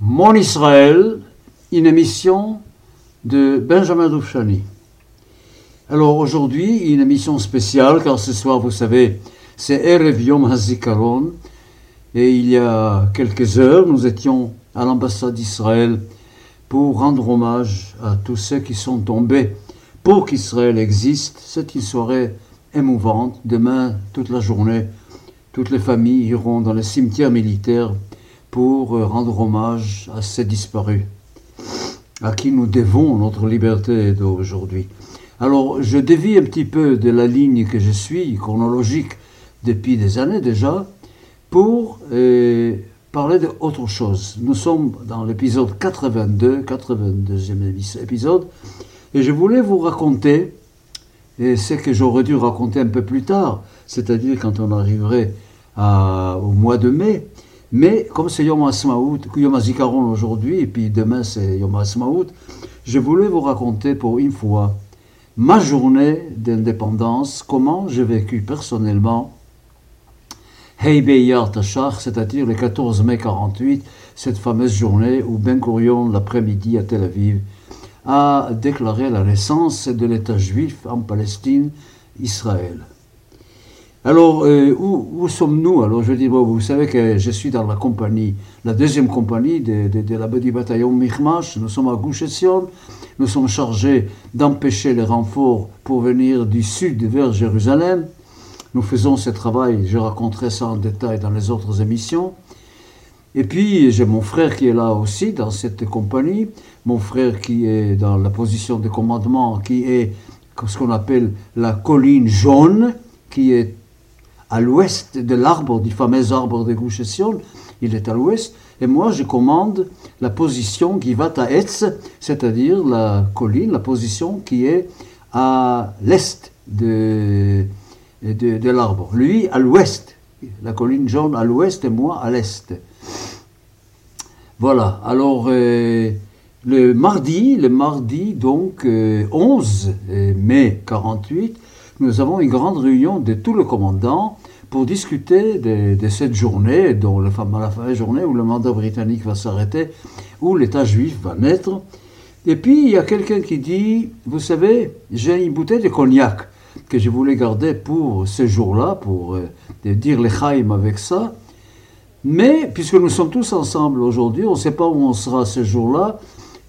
Mon Israël, une émission de Benjamin Doufchani. Alors aujourd'hui, une émission spéciale, car ce soir, vous savez, c'est Erev Yom HaZikaron, et il y a quelques heures, nous étions à l'ambassade d'Israël pour rendre hommage à tous ceux qui sont tombés pour qu'Israël existe. C'est une soirée émouvante. Demain, toute la journée, toutes les familles iront dans le cimetière militaire pour euh, rendre hommage à ces disparus, à qui nous devons notre liberté d'aujourd'hui. Alors, je dévie un petit peu de la ligne que je suis, chronologique, depuis des années déjà, pour euh, parler d'autre chose. Nous sommes dans l'épisode 82, 82e épisode, et je voulais vous raconter, et ce que j'aurais dû raconter un peu plus tard, c'est-à-dire quand on arriverait au mois de mai, mais comme c'est Yom HaSmaout, Yom HaZikaron aujourd'hui, et puis demain c'est Yom HaSmaout, je voulais vous raconter pour une fois ma journée d'indépendance, comment j'ai vécu personnellement Hey Beyar Tachar, c'est-à-dire le 14 mai 48, cette fameuse journée où Ben Gurion, l'après-midi à Tel Aviv, a déclaré la naissance de l'État juif en Palestine, Israël. Alors, euh, où, sommes-nous Alors, je dis, vous savez que je suis dans la compagnie, la deuxième compagnie de, de, de la du bataillon Michmash. Nous sommes à Gouche Nous sommes chargés d'empêcher les renforts pour venir du sud vers Jérusalem. Nous faisons ce travail, je raconterai ça en détail dans les autres émissions. Et puis, j'ai mon frère qui est là aussi dans cette compagnie, mon frère qui est dans la position de commandement, qui est ce qu'on appelle la colline jaune, qui est à l'ouest de l'arbre, du fameux arbre de Gouche il est à l'ouest, et moi je commande la position qui va à Etz, c'est-à-dire la colline, la position qui est à l'est de, de, l'arbre. Lui à l'ouest, la colline jaune à l'ouest et moi à l'est. Voilà, alors euh, le mardi, le mardi donc 11 euh, mai 48, nous avons une grande réunion de tous les commandants pour discuter de, cette journée, dont la, la journée où le mandat britannique va s'arrêter, où l'État juif va naître. Et puis il y a quelqu'un qui dit, vous savez, j'ai une bouteille de cognac que je voulais garder pour ce jour-là, pour euh, dire les chaim avec ça. Mais puisque nous sommes tous ensemble aujourd'hui, on ne sait pas où on sera ce jour-là,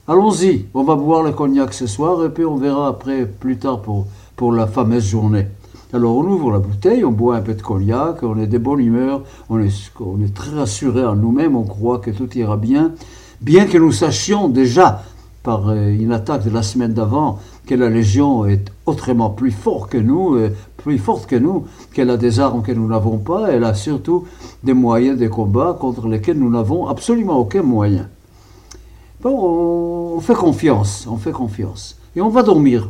allons-y, on va boire le cognac ce soir et puis on verra après, plus tard, pour, pour la fameuse journée. Alors on ouvre la bouteille, on boit un peu de cognac, on est de bonne humeur, on est, on est très rassuré en nous-mêmes, on croit que tout ira bien, bien que nous sachions déjà par euh, une attaque de la semaine d'avant que la Légion est autrement plus forte que nous, euh, plus forte que nous, qu'elle a des armes que nous n'avons pas, elle a surtout des moyens de combat contre lesquels nous n'avons absolument aucun moyen. Bon, on fait confiance, on fait confiance. Et on va dormir.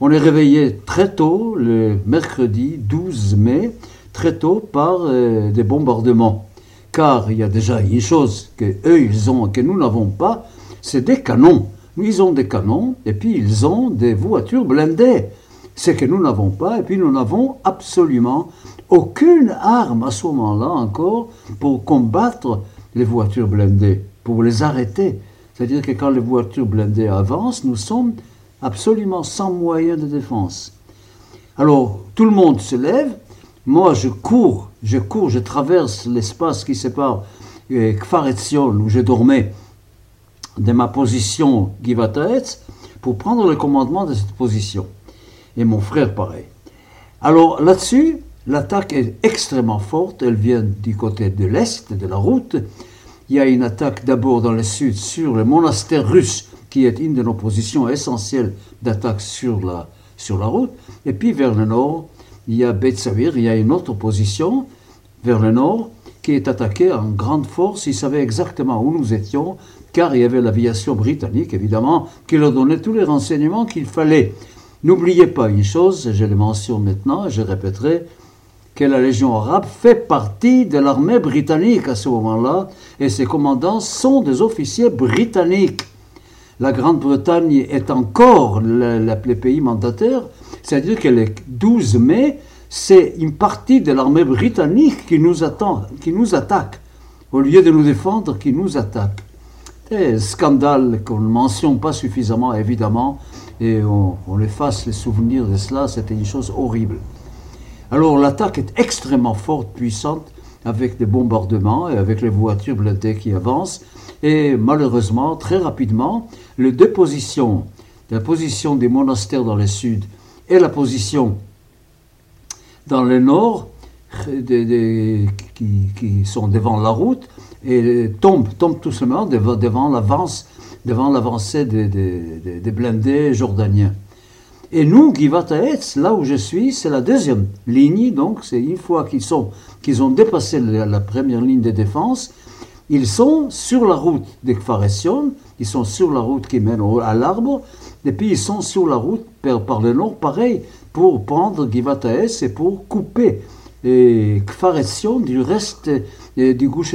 On est réveillé très tôt, le mercredi 12 mai, très tôt par euh, des bombardements. Car il y a déjà une chose que eux ils ont que nous n'avons pas, c'est des canons. Nous ils ont des canons et puis ils ont des voitures blindées. C'est que nous n'avons pas et puis nous n'avons absolument aucune arme à ce moment-là encore pour combattre les voitures blindées, pour les arrêter. C'est-à-dire que quand les voitures blindées avancent, nous sommes absolument sans moyen de défense. Alors, tout le monde se lève, moi je cours, je cours, je traverse l'espace qui sépare euh, Kfar où je dormais, de ma position Givataetz, pour prendre le commandement de cette position. Et mon frère pareil. Alors là-dessus, l'attaque est extrêmement forte, elle vient du côté de l'est de la route. Il y a une attaque d'abord dans le sud sur le monastère russe qui est une de nos positions essentielles d'attaque sur la, sur la route. Et puis vers le nord, il y a Betsavir, il y a une autre position vers le nord qui est attaquée en grande force. Ils savaient exactement où nous étions, car il y avait l'aviation britannique, évidemment, qui leur donnait tous les renseignements qu'il fallait. N'oubliez pas une chose, je le mentionne maintenant et je répéterai, que la Légion arabe fait partie de l'armée britannique à ce moment-là, et ses commandants sont des officiers britanniques la Grande-Bretagne est encore le, pays mandataire, c'est-à-dire que le 12 mai, c'est une partie de l'armée britannique qui nous attend, qui nous attaque, au lieu de nous défendre, qui nous attaque. des scandales qu'on ne mentionne pas suffisamment, évidemment, et on, on efface les souvenirs de cela, c'était une chose horrible. Alors l'attaque est extrêmement forte, puissante, avec des bombardements et avec les voitures blindées qui avancent. Et malheureusement, très rapidement, les deux positions, la position des monastères dans le sud et la position dans le nord, qui, sont devant la route, et tombent, tombent tout simplement devant, l'avance, devant l'avancée des, blindés jordaniens. Et nous, Givata là où je suis, c'est la deuxième ligne. Donc, c'est une fois qu'ils sont, qu'ils ont dépassé la, première ligne de défense, ils sont sur la route des Kfaresion, ils sont sur la route qui mène à l'arbre, et puis ils sont sur la route par, le nord, pareil, pour prendre Givata et pour couper et Kfaresion du reste du Gush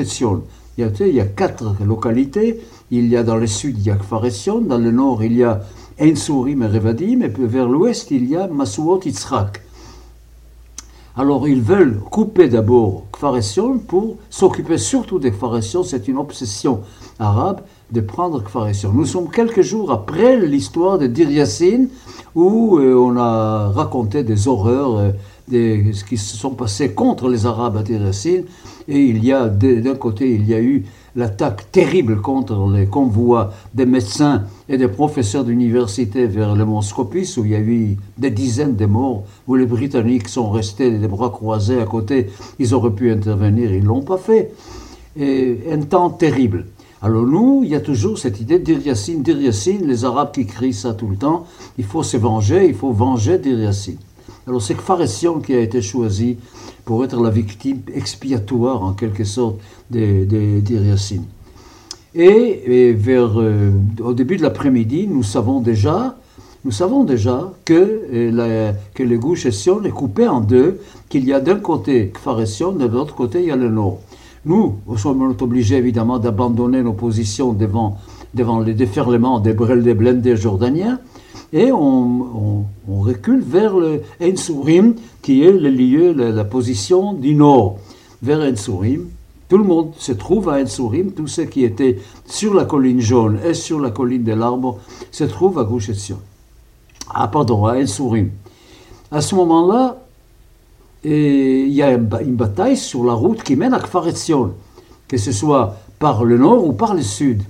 il y, a, il y a quatre localités. Il y a dans le sud, il y a Kfaresion, dans le nord, il y a Ensourim et Revadim, et vers l'ouest, il y a Masuot Yitzhak. Alors ils veulent couper d'abord Kfaresion pour s'occuper surtout des Kfaresion. C'est une obsession arabe de prendre Kfaresion. Nous sommes quelques jours après l'histoire de Dir Yassin où euh, on a raconté des horreurs. Euh, des, qui se sont passés contre les Arabes à Dir Yassin. Et il y a, d'un côté, il y a eu l'attaque terrible contre les convois des médecins et des professeurs d'université vers le mont Scopus, où il y a eu des dizaines de morts, où les Britanniques sont restés les bras croisés à côté. Ils auraient pu intervenir, ils ne l'ont pas fait. Et un temps terrible. Alors nous, il y a toujours cette idée de Dir les Arabes qui crient ça tout le temps, il faut se venger, il faut venger Dir Alors c'est Kfaression qui a été choisi pour être la victime expiatoire en quelque sorte des, des, Et, vers, euh, au début de l'après-midi, nous savons déjà, nous savons déjà que, euh, la, que le Gouche est coupé en deux, qu'il y a d'un côté Kfaression, de l'autre côté il y a le nord. Nous, nous sommes obligés évidemment d'abandonner nos positions devant, devant les déferlements des, des blindés jordaniens, et on, recule vers le Ensourim, qui est le lieu, la, position du nord, vers Ensourim. Tout le monde se trouve à Ensourim, tous ceux qui étaient sur la colline jaune et sur la colline de l'arbre se trouvent à Gush Ah, pardon, à Ensourim. À ce moment-là, il y a une bataille sur la route qui mène à Kfar que ce soit par le nord ou par le sud.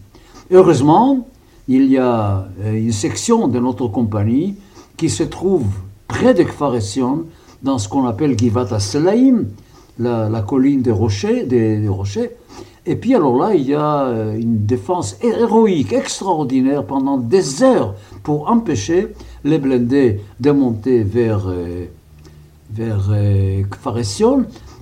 Heureusement, il y a euh, une section de notre compagnie qui se trouve près de Kfaresion, dans ce qu'on appelle Givat Selaim, la, la, colline des rochers, des, rochers. Et puis alors là, il y a euh, une défense héroïque, extraordinaire, pendant des heures, pour empêcher les blindés de monter vers, euh, vers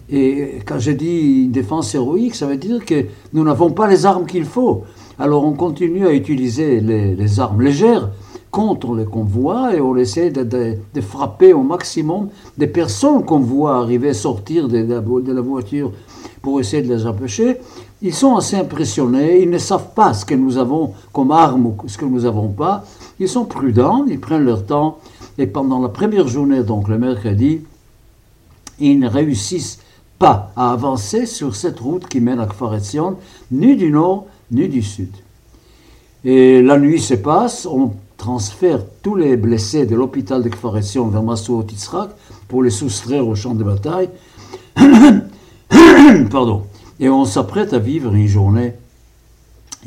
Et quand je dis une défense héroïque, ça veut dire que nous n'avons pas les armes qu'il faut. Alors on continue à utiliser les, armes légères contre les convois et on essaie de, frapper au maximum des personnes qu'on voit arriver, sortir de, la voiture pour essayer de les empêcher. Ils sont assez impressionnés, ils ne savent pas ce que nous avons comme arme ou ce que nous n'avons pas. Ils sont prudents, ils prennent leur temps et pendant la première journée, donc le mercredi, ils ne réussissent pas à avancer sur cette route qui mène à Kfaretzion, ni du nord ni du sud. Et la nuit se passe, on transfère tous les blessés de l'hôpital de Kfaretion vers Massoud Titzrak pour les soustraire au champ de bataille. Pardon. Et on s'apprête à vivre une journée,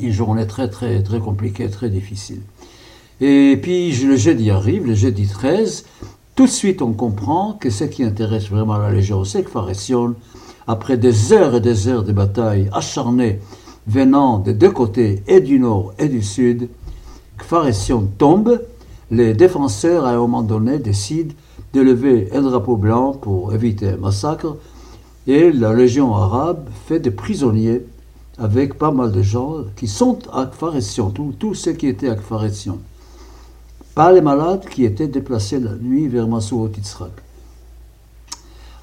une journée très très très compliquée, très difficile. Et puis le jeudi arrive, le jeudi 13, tout de suite on comprend que ce qui intéresse vraiment la Légion, c'est que après des heures et des heures de bataille acharnées venant des deux côtés, et du nord et du sud, Kfaression tombe, les défenseurs à un moment donné décident de lever un drapeau blanc pour éviter un massacre, et la légion arabe fait des prisonniers avec pas mal de gens qui sont à Kfaression, tous ceux qui étaient à Kfaression. Pas les malades qui étaient déplacés la nuit vers Massoud Yitzhak.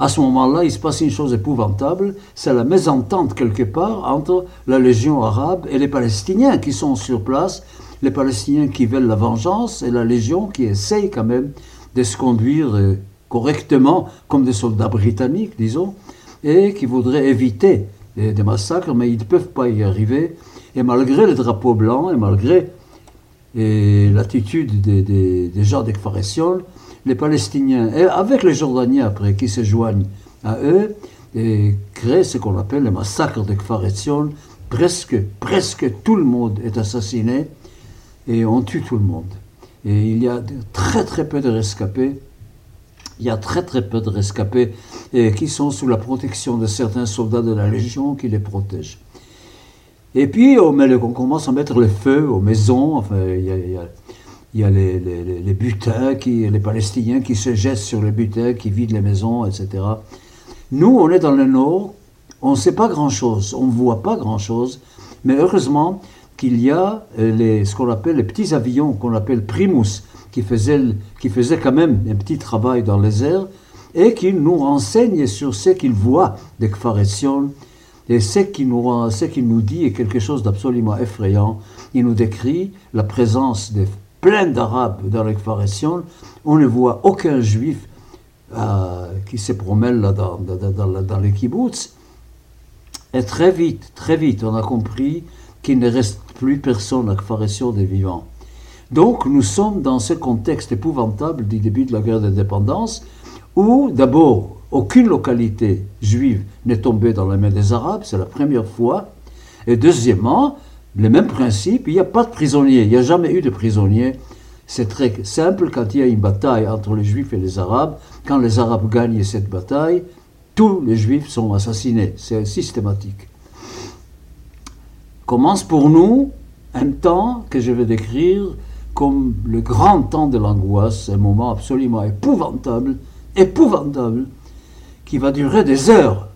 À ce moment-là, il se passe une chose épouvantable, c'est la mésentente quelque part entre la Légion arabe et les Palestiniens qui sont sur place, les Palestiniens qui veulent la vengeance et la Légion qui essaye quand même de se conduire euh, correctement comme des soldats britanniques, disons, et qui voudraient éviter des massacres, mais ils ne peuvent pas y arriver. Et malgré le drapeau blanc et malgré l'attitude des, gens d'Ekfaretion, les Palestiniens, et avec les Jordaniens après, qui se joignent à eux, et créent ce qu'on appelle le massacre d'Ekfaretion. Presque, presque tout le monde est assassiné et on tue tout le monde. Et il y a très très peu de rescapés. Il y a très très peu de rescapés qui sont sous la protection de certains soldats de la Légion qui les protègent. Et puis on, met on commence à mettre le feu aux maisons. Enfin, il y a les, les, les, butins, qui, les Palestiniens qui se jettent sur les butins, qui vident les maisons, etc. Nous, on est dans le nord, on ne sait pas grand-chose, on ne voit pas grand-chose, mais heureusement, qu'il y a euh, les, ce qu'on appelle les petits avions, qu'on appelle Primus, qui faisaient, qui faisaient quand même un petit travail dans les airs et qui nous renseignent sur ce qu'ils voient d'Ekfaretion. Et ce qu'il nous, ce nous dit est quelque chose d'absolument effrayant. Il nous décrit la présence de plein d'Arabes dans l'Ekfaretion. On ne voit aucun juif euh, qui se promène là dans, dans les kibbutz. Et très vite, très vite, on a compris qu'il ne reste plus personne à Kfaression des vivants. Donc nous sommes dans ce contexte épouvantable du début de la guerre d'indépendance, où d'abord aucune localité juive n'est tombée dans la main des Arabes, c'est la première fois, et deuxièmement, le même principe, il n'y a pas de prisonniers, il n'y a jamais eu de prisonniers. C'est très simple, quand il y a une bataille entre les Juifs et les Arabes, quand les Arabes gagnent cette bataille, tous les Juifs sont assassinés, c'est systématique commence pour nous un temps que je vais décrire comme le grand temps de l'angoisse, un moment absolument épouvantable, épouvantable, qui va durer des heures,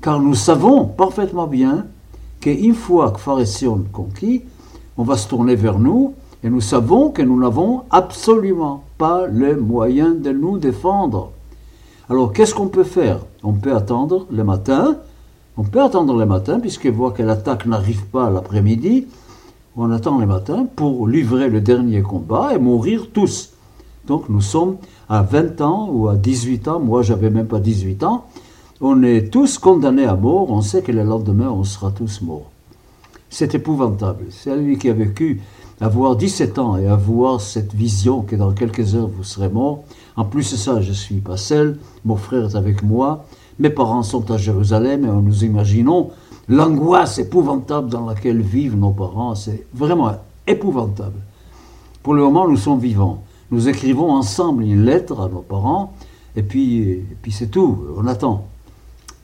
car nous savons parfaitement bien qu'une fois que Pharésion conquis, on va se tourner vers nous, et nous savons que nous n'avons absolument pas les moyens de nous défendre. Alors qu'est-ce qu'on peut faire? On peut attendre le matin, on peut attendre le matin, puisqu'on voit que l'attaque n'arrive pas l'après-midi. On attend le matin pour livrer le dernier combat et mourir tous. Donc nous sommes à 20 ans ou à 18 ans, moi j'avais même pas 18 ans, on est tous condamnés à mort, on sait que le lendemain on sera tous morts. C'est épouvantable. C'est lui qui a vécu avoir 17 ans et avoir cette vision que dans quelques heures vous serez mort. En plus de ça, je ne suis pas seul, mon frère est avec moi. Mes parents sont à Jérusalem et nous imaginons l'angoisse épouvantable dans laquelle vivent nos parents. C'est vraiment épouvantable. Pour le moment, nous sommes vivants. Nous écrivons ensemble une lettre à nos parents et puis, puis c'est tout. On attend.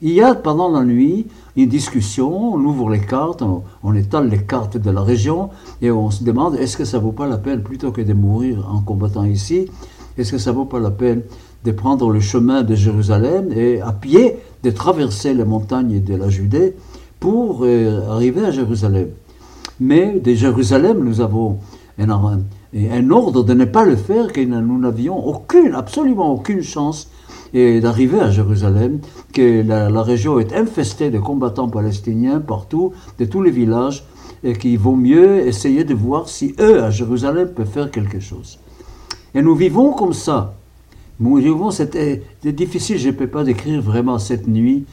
Il y a pendant la nuit une discussion, on ouvre les cartes, on, étale les cartes de la région et on se demande est-ce que ça vaut pas la peine, plutôt que de mourir en combattant ici, est-ce que ça vaut pas la peine de prendre le chemin de Jérusalem et à pied de traverser les montagnes de la Judée pour euh, arriver à Jérusalem. Mais de Jérusalem, nous avons un, un, ordre de ne pas le car que nous n'avions aucune, absolument aucune chance d'arriver à Jérusalem, que la, région est infestée de combattants palestiniens partout, de tous les villages, et qu'il vaut mieux essayer de voir si eux, à Jérusalem, peuvent faire quelque chose. Et nous vivons comme ça, c'était difficile, je ne peux pas décrire vraiment cette nuit.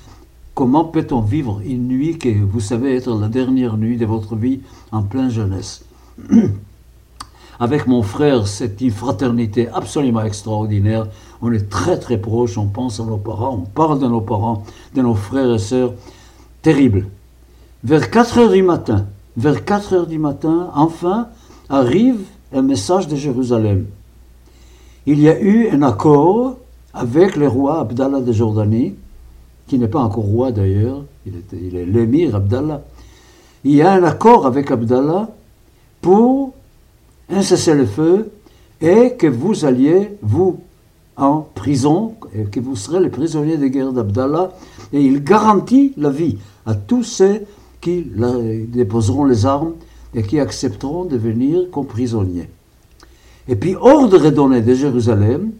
Comment peut-on vivre une nuit que vous savez être la dernière nuit de votre vie en pleine jeunesse? Avec mon frère, c'est une fraternité absolument extraordinaire. On est très très proches, on pense à nos parents, on parle de nos parents, de nos frères et sœurs. Terrible. Vers 4 heures du matin, vers 4 heures du matin, enfin, arrive un message de Jérusalem il y a eu un accord avec le roi Abdallah de Jordanie, qui n'est pas encore roi d'ailleurs, il, est l'émir Abdallah. Il y a un accord avec Abdallah pour un cessez-le-feu et que vous alliez, vous, en prison, et que vous serez les prisonniers de guerre d'Abdallah, et il garantit la vie à tous ceux qui déposeront les armes et qui accepteront de venir comme prisonniers. Et puis ordre est donné de Jérusalem,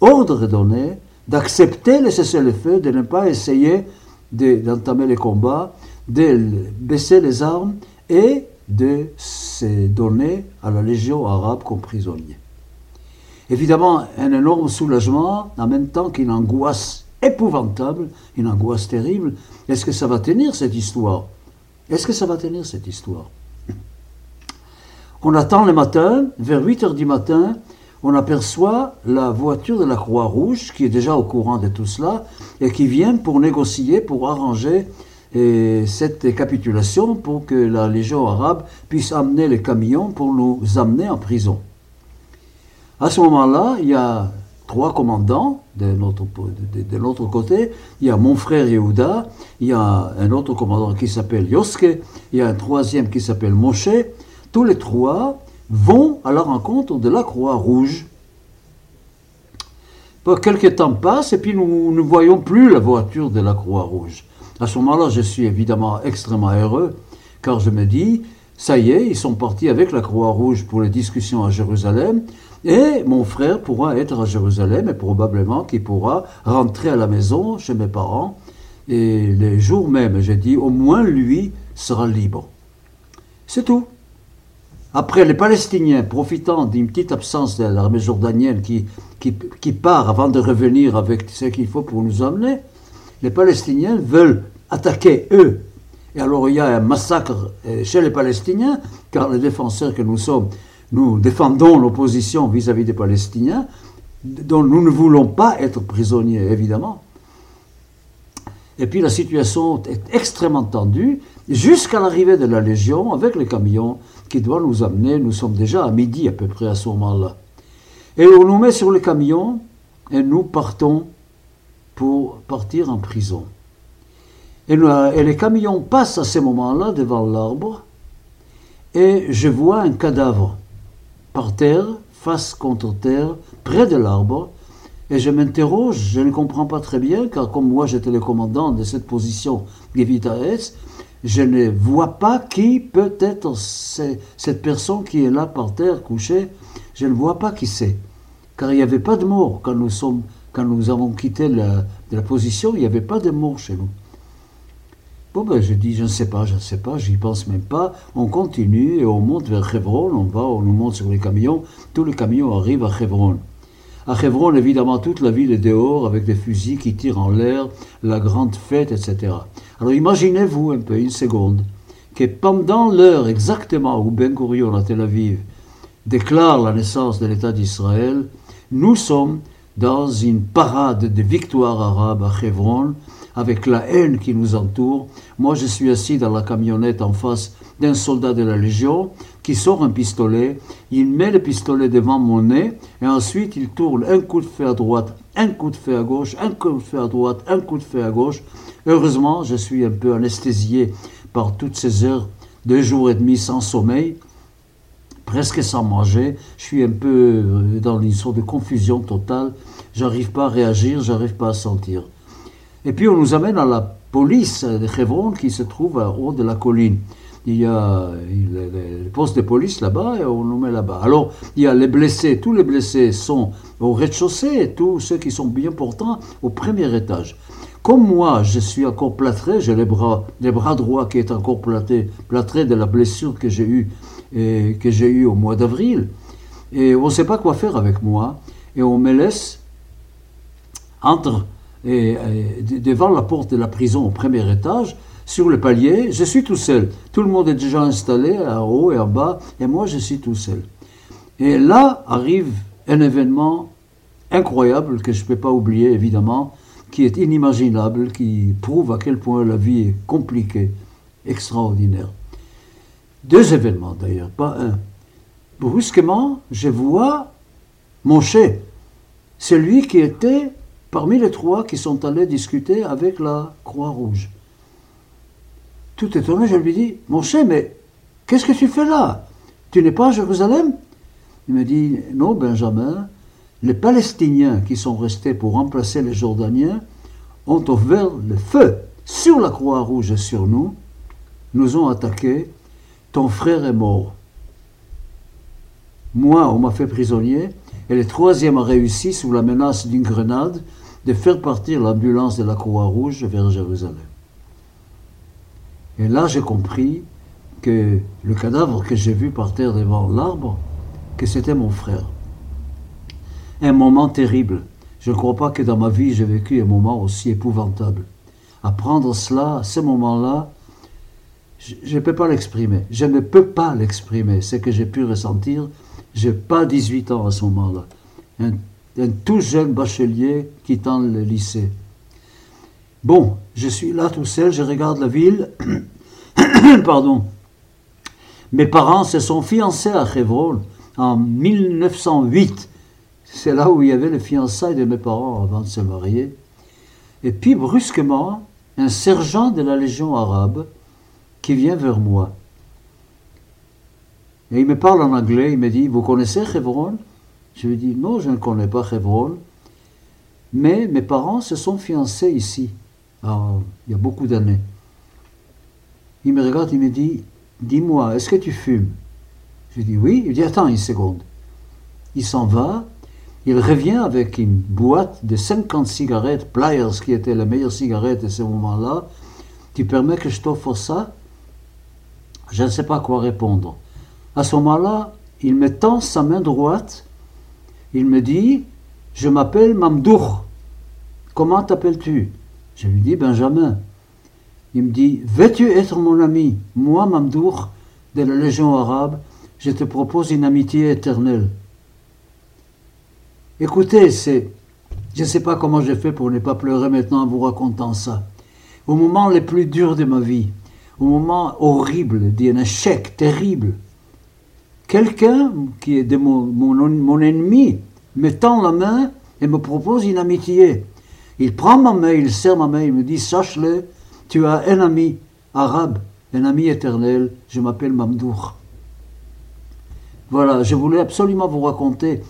ordre est donné d'accepter le cessez-le-feu, de ne pas essayer d'entamer les combats, de baisser les armes et de se donner à la légion arabe comme prisonnier. Évidemment, un énorme soulagement, en même temps qu'une angoisse épouvantable, une angoisse terrible. Est-ce que ça va tenir cette histoire? Est-ce que ça va tenir cette histoire? On attend le matin, vers 8 heures du matin, on aperçoit la voiture de la Croix-Rouge qui est déjà au courant de tout cela et qui vient pour négocier, pour arranger et cette capitulation pour que la Légion arabe puisse amener les camions pour nous amener en prison. À ce moment-là, il y a trois commandants de l'autre côté. Il y a mon frère Yehuda, il y a un autre commandant qui s'appelle Yoske, il y a un troisième qui s'appelle Moshe. Tous les trois vont à la rencontre de la Croix Rouge. Quelques temps passent et puis nous ne voyons plus la voiture de la Croix Rouge. À ce moment-là, je suis évidemment extrêmement heureux, car je me dis, ça y est, ils sont partis avec la Croix-Rouge pour les discussions à Jérusalem, et mon frère pourra être à Jérusalem, et probablement qu'il pourra rentrer à la maison chez mes parents, et les jours même, j'ai dit, au moins lui sera libre. C'est tout. Après, les Palestiniens, profitant d'une petite absence de l'armée jordanienne qui, qui, qui part avant de revenir avec ce qu'il faut pour nous emmener, les Palestiniens veulent attaquer eux. Et alors il y a un massacre euh, chez les Palestiniens, car les défenseurs que nous sommes, nous défendons l'opposition vis-à-vis des Palestiniens, dont nous ne voulons pas être prisonniers, évidemment. Et puis la situation est extrêmement tendue jusqu'à l'arrivée de la Légion avec les camions qui doivent nous amener. Nous sommes déjà à midi à peu près à ce moment-là. Et on nous met sur les camions et nous partons pour partir en prison. Et, les camions passent à ce moment-là devant l'arbre et je vois un cadavre par terre, face contre terre, près de l'arbre. Et je m'interroge, je ne comprends pas très bien, car comme moi j'étais le commandant de cette position Gevitaes, je ne vois pas qui peut être cette personne qui est là par terre couchée. Je ne vois pas qui c'est. Car il n'y avait pas de mort quand nous, sommes, quand nous avons quitté la, la position, il n'y avait pas de mort chez nous. Bon, ben, je dis, je ne sais pas, je ne sais pas, j'y pense même pas. On continue et on monte vers Hebron, on va, on nous monte sur les camions. Tous les camions arrivent à Hebron. À Hebron, évidemment, toute la ville est dehors avec des fusils qui tirent en l'air, la grande fête, etc. Alors imaginez-vous un peu, une seconde, que pendant l'heure exactement où Ben Gurion à Tel Aviv déclare la naissance de l'État d'Israël, nous sommes dans une parade de victoire arabe à Hebron, avec la haine qui nous entoure. Moi, je suis assis dans la camionnette en face d'un soldat de la Légion qui sort un pistolet, il met le pistolet devant mon nez et ensuite il tourne un coup de feu à droite, un coup de feu à gauche, un coup de feu à droite, un coup de feu à gauche. Heureusement, je suis un peu anesthésié par toutes ces heures, deux jours et demi sans sommeil presque sans manger. Je suis un peu euh, dans une sorte de confusion totale. J'arrive pas à réagir, j'arrive pas à sentir. Et puis on nous amène à la police de Hebron qui se trouve en haut de la colline. Il y a le poste de police là-bas et on nous met là-bas. Alors, il y a les blessés. Tous les blessés sont au rez-de-chaussée et tous ceux qui sont bien portants au premier étage. Comme moi, je suis encore plâtré, j'ai les bras, les bras droits qui est encore plâtré, plâtré de la blessure que j'ai eue, que j'ai eue au mois d'avril. Et on ne sait pas quoi faire avec moi. Et on me laisse entre et, devant la porte de la prison au premier étage, sur le palier, je suis tout seul. Tout le monde est déjà installé en haut et en bas, et moi je suis tout seul. Et là arrive un événement incroyable que je ne peux pas oublier évidemment, qui est inimaginable, qui prouve à quel point la vie est compliquée, extraordinaire. Deux événements d'ailleurs, pas un. Brusquement, je vois mon chef, celui qui était parmi les trois qui sont allés discuter avec la Croix-Rouge. Tout étonné, je lui dis Mon cher, mais qu'est-ce que tu fais là? Tu n'es pas à Jérusalem? Il me dit Non, Benjamin, les Palestiniens qui sont restés pour remplacer les Jordaniens ont ouvert le feu sur la Croix-Rouge et sur nous, nous ont attaqués, ton frère est mort. Moi, on m'a fait prisonnier, et le troisième a réussi sous la menace d'une grenade de faire partir l'ambulance de la Croix-Rouge vers Jérusalem. Et là, j'ai compris que le cadavre que j'ai vu par terre devant l'arbre, que c'était mon frère. Un moment terrible. Je ne crois pas que dans ma vie j'ai vécu un moment aussi épouvantable. Apprendre cela, à ce moment-là, je ne peux pas l'exprimer. Je ne peux pas l'exprimer. Ce que j'ai pu ressentir, j'ai pas 18 ans à ce moment-là. Un, un, tout jeune bachelier quittant le lycée. Bon, je suis là tout seul, je regarde la ville. Pardon. Mes parents se sont fiancés à Hebron en 1908. C'est là où il y avait le fiançailles de mes parents avant de se marier. Et puis brusquement, un sergent de la Légion arabe qui vient vers moi. Et il me parle en anglais, il me dit, vous connaissez Hebron Je lui dis, non, je ne connais pas Hebron, mais mes parents se sont fiancés ici, il y a beaucoup d'années. Il me regarde, il me dit, dis-moi, est-ce que tu fumes? Je dis, oui. Il dit, attends une seconde. Il s'en va, il revient avec une boîte de 50 cigarettes, Pliers, qui était la meilleure cigarette à ce moment-là. Tu permets que je t'offre ça? Je ne sais pas quoi répondre. À ce moment-là, il me tend sa main droite. Il me dit Je m'appelle Mamdour. Comment t'appelles-tu? Je lui dis Benjamin. Il me dit Veux-tu être mon ami? Moi, Mamdour, de la Légion arabe, je te propose une amitié éternelle. Écoutez, c'est. Je ne sais pas comment j'ai fait pour ne pas pleurer maintenant en vous racontant ça. Au moment le plus dur de ma vie, au moment horrible d'un échec terrible, quelqu'un qui est de mon, mon, ennemi me tend la main et me propose une amitié. Il prend ma main, il serre ma main, il me dit Sache-le, tu as un ami arabe, un ami éternel, je m'appelle Mamdour. Voilà, je voulais absolument vous raconter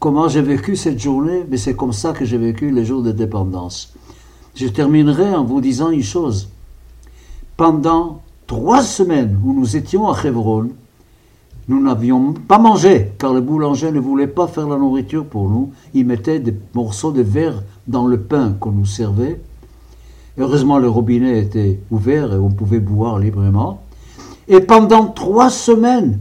comment j'ai vécu cette journée, mais c'est comme ça que j'ai vécu les jours de dépendance. Je terminerai en vous disant une chose. Pendant trois semaines où nous étions à Hebron, nous n'avions pas mangé, car le boulanger ne voulait pas faire la nourriture pour nous. Il mettait des morceaux de verre dans le pain qu'on nous servait. Heureusement, le robinet était ouvert et on pouvait boire librement. Et pendant trois semaines,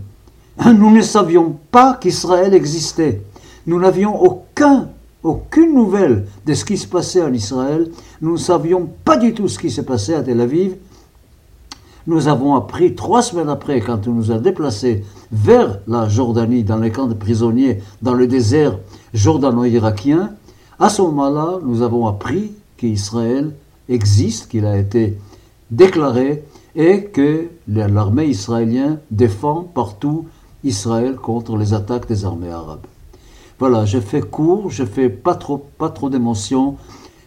nous ne savions pas qu'Israël existait. Nous n'avions aucun, aucune nouvelle de ce qui se passait en Israël. Nous ne savions pas du tout ce qui se passait à Tel Aviv. Nous avons appris trois semaines après, quand on nous a déplacés vers la Jordanie, dans les camps de prisonniers, dans le désert jordano-irakien, à ce moment-là, nous avons appris qu'Israël existe, qu'il a été déclaré et que l'armée israélienne défend partout Israël contre les attaques des armées arabes. Voilà, je fais court, je fais pas trop, pas trop d'émotions,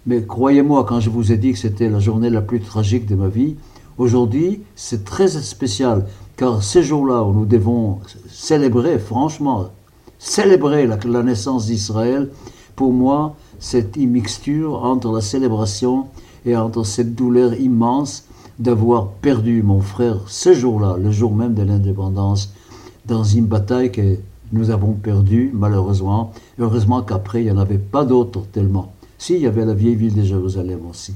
mais croyez-moi, quand je vous ai dit que c'était la journée la plus tragique de ma vie, aujourd'hui, c'est très spécial, car ces jours-là où nous devons célébrer, franchement, célébrer la, naissance d'Israël, pour moi, c'est une mixture entre la célébration et entre cette douleur immense d'avoir perdu mon frère ce jour-là, le jour même de l'indépendance, dans une bataille que nous avons perdu, malheureusement. Heureusement qu'après, il n'y en avait pas d'autres tellement. Si, il y avait la vieille ville de Jérusalem aussi.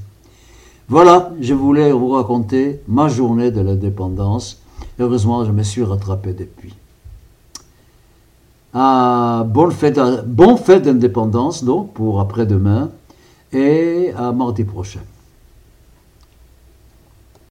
Voilà, je voulais vous raconter ma journée de l'indépendance. Heureusement, je me suis rattrapé depuis. Ah, bonne fête, bon fête d'indépendance, donc, pour après-demain, et à mardi prochain.